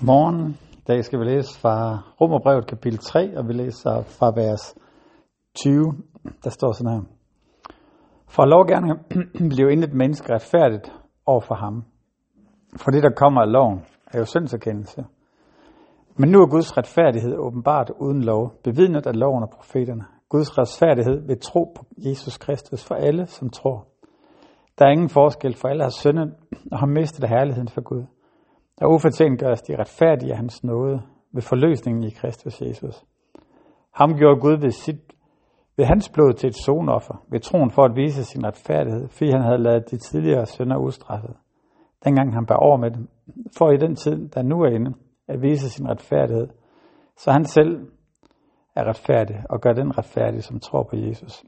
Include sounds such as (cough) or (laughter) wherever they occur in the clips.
Godmorgen. I dag skal vi læse fra Romerbrevet kapitel 3, og vi læser fra vers 20. Der står sådan her. For lovgærninger (clears throat) bliver intet menneske retfærdigt over for ham. For det, der kommer af loven, er jo syndserkendelse. Men nu er Guds retfærdighed åbenbart uden lov, bevidnet af loven og profeterne. Guds retfærdighed ved tro på Jesus Kristus for alle, som tror. Der er ingen forskel, for alle har syndet og har mistet herligheden for Gud. Der ufortjent gøres de retfærdige af hans nåde ved forløsningen i Kristus Jesus. Ham gjorde Gud ved, sit, ved hans blod til et sonoffer, ved troen for at vise sin retfærdighed, fordi han havde lavet de tidligere sønder ustraffet. Dengang han bar over med dem, for i den tid, der nu er inde, at vise sin retfærdighed, så han selv er retfærdig og gør den retfærdig, som tror på Jesus.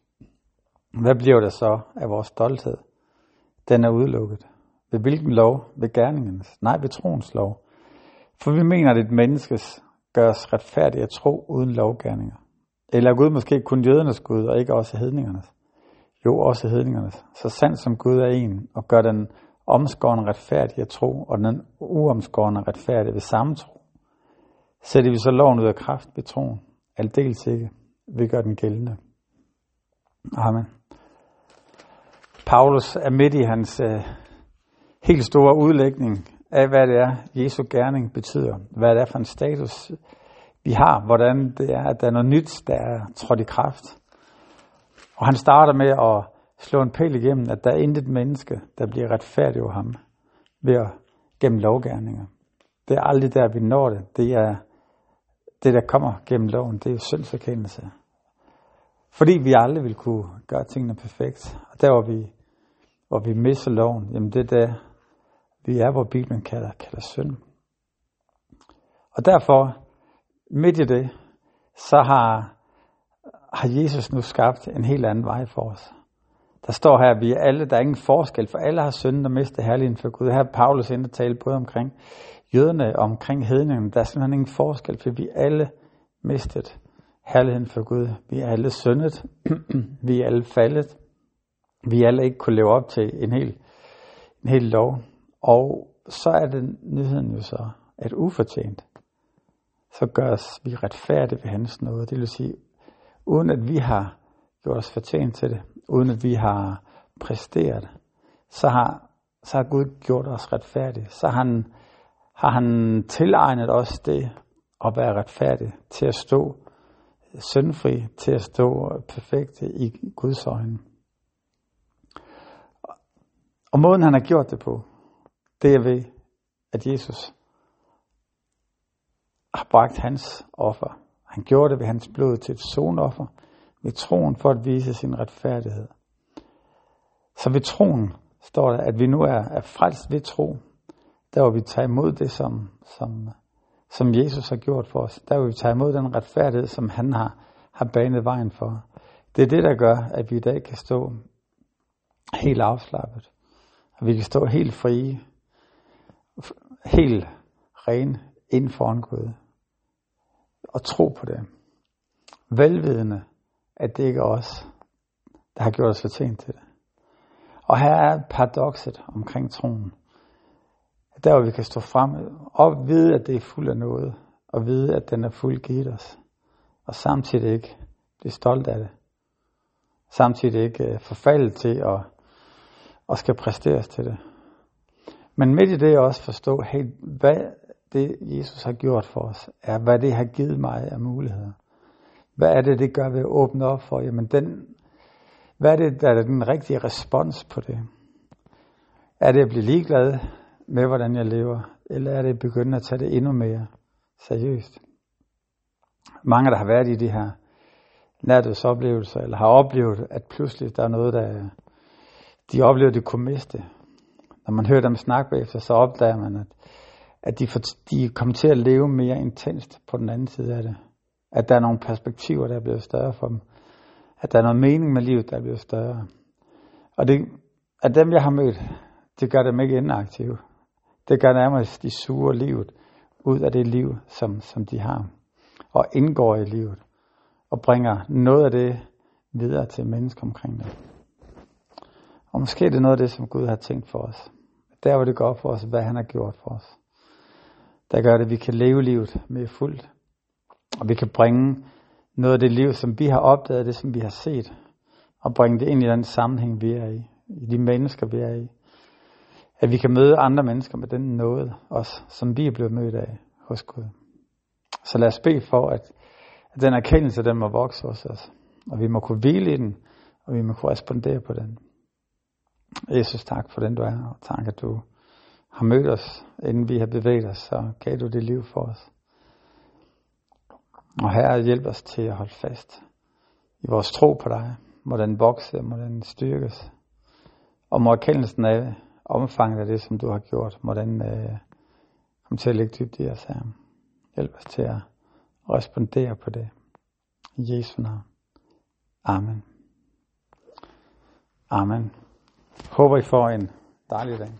Hvad bliver der så af vores stolthed? Den er udelukket. Ved hvilken lov? Ved gerningens? Nej, ved troens lov. For vi mener, at et menneskes gøres retfærdigt at tro uden lovgærninger. Eller er Gud måske kun jødernes Gud, og ikke også hedningernes? Jo, også hedningernes. Så sandt som Gud er en, og gør den omskårende retfærdig at tro, og den uomskårende retfærdig ved samme tro. Sætter vi så loven ud af kraft ved troen? Aldeles ikke. Vi gør den gældende. Amen. Paulus er midt i hans øh, helt store udlægning af, hvad det er, Jesu gerning betyder. Hvad det er for en status, vi har. Hvordan det er, at der er noget nyt, der er trådt i kraft. Og han starter med at slå en pæl igennem, at der er intet menneske, der bliver retfærdig over ham ved at gennem lovgærninger. Det er aldrig der, vi når det. Det er det, der kommer gennem loven. Det er syndserkendelse. Fordi vi aldrig vil kunne gøre tingene perfekt. Og der, hvor vi, hvor vi misser loven, jamen det er der, vi er, hvor Bibelen kalder, kalder synd. Og derfor, midt i det, så har, har Jesus nu skabt en helt anden vej for os. Der står her, at vi er alle, der er ingen forskel, for alle har syndet og mistet herligheden for Gud. Her er Paulus inde tale både omkring jøderne og omkring hedningerne. Der er simpelthen ingen forskel, for vi er alle mistet herligheden for Gud. Vi er alle syndet. (clears throat) vi er alle faldet. Vi er alle ikke kunne leve op til en hel, en hel lov. Og så er det nyheden jo så, at ufortjent, så gøres vi retfærdige ved hans nåde. Det vil sige, uden at vi har gjort os fortjent til det, uden at vi har præsteret, så har, så har Gud gjort os retfærdige. Så har han, har han tilegnet os det at være retfærdig, til at stå syndfri, til at stå perfekte i Guds øjne. Og måden han har gjort det på, det er ved, at Jesus har bragt hans offer. Han gjorde det ved hans blod til et sonoffer, ved troen for at vise sin retfærdighed. Så ved troen står der, at vi nu er, er frelst ved tro. Der hvor vi tager imod det, som, som, som Jesus har gjort for os. Der hvor vi tager imod den retfærdighed, som han har, har banet vejen for. Det er det, der gør, at vi i dag kan stå helt afslappet. Og vi kan stå helt frie helt ren ind foran Gud. Og tro på det. Velvidende, at det ikke er os, der har gjort os fortjent til det. Og her er paradokset omkring troen. Der hvor vi kan stå frem og vide, at det er fuld af noget, og vide, at den er fuld givet os. Og samtidig ikke blive stolt af det. Samtidig ikke øh, forfalde til at, at skal præsteres til det. Men midt i det også forstå, hey, hvad det Jesus har gjort for os, er, hvad det har givet mig af muligheder. Hvad er det, det gør ved at åbne op for? Jamen den, hvad er det, der er den rigtige respons på det? Er det at blive ligeglad med, hvordan jeg lever? Eller er det at begynde at tage det endnu mere seriøst? Mange, der har været i de her nærdødsoplevelser, eller har oplevet, at pludselig der er noget, der de oplever, de kunne miste når man hører dem snakke bagefter, så opdager man, at, at de, for, de kommer til at leve mere intenst på den anden side af det. At der er nogle perspektiver, der er blevet større for dem. At der er noget mening med livet, der er blevet større. Og det, at dem, jeg har mødt, det gør dem ikke inaktive. Det gør nærmest, de suger livet ud af det liv, som, som de har. Og indgår i livet. Og bringer noget af det videre til mennesker omkring dem. Og måske er det noget af det, som Gud har tænkt for os. Der hvor det går for os, hvad han har gjort for os. der gør det, at vi kan leve livet mere fuldt. Og vi kan bringe noget af det liv, som vi har opdaget, det som vi har set, og bringe det ind i den sammenhæng, vi er i, i de mennesker, vi er i. At vi kan møde andre mennesker med den noget, også, som vi er blevet mødt af hos Gud. Så lad os bede for, at, at den erkendelse, den må vokse hos os. Og vi må kunne hvile i den, og vi må kunne respondere på den. Jesus, tak for den du er, og tak at du har mødt os, inden vi har bevæget os, så gav du det liv for os. Og Herre, hjælp os til at holde fast i vores tro på dig. Må den vokse, må den styrkes. Og må erkendelsen af omfanget af det, som du har gjort, må den øh, komme til at ligge dybt i os, Herre. Hjælp os til at respondere på det. I Jesu navn. Amen. Amen. Håber I får en dejlig dag.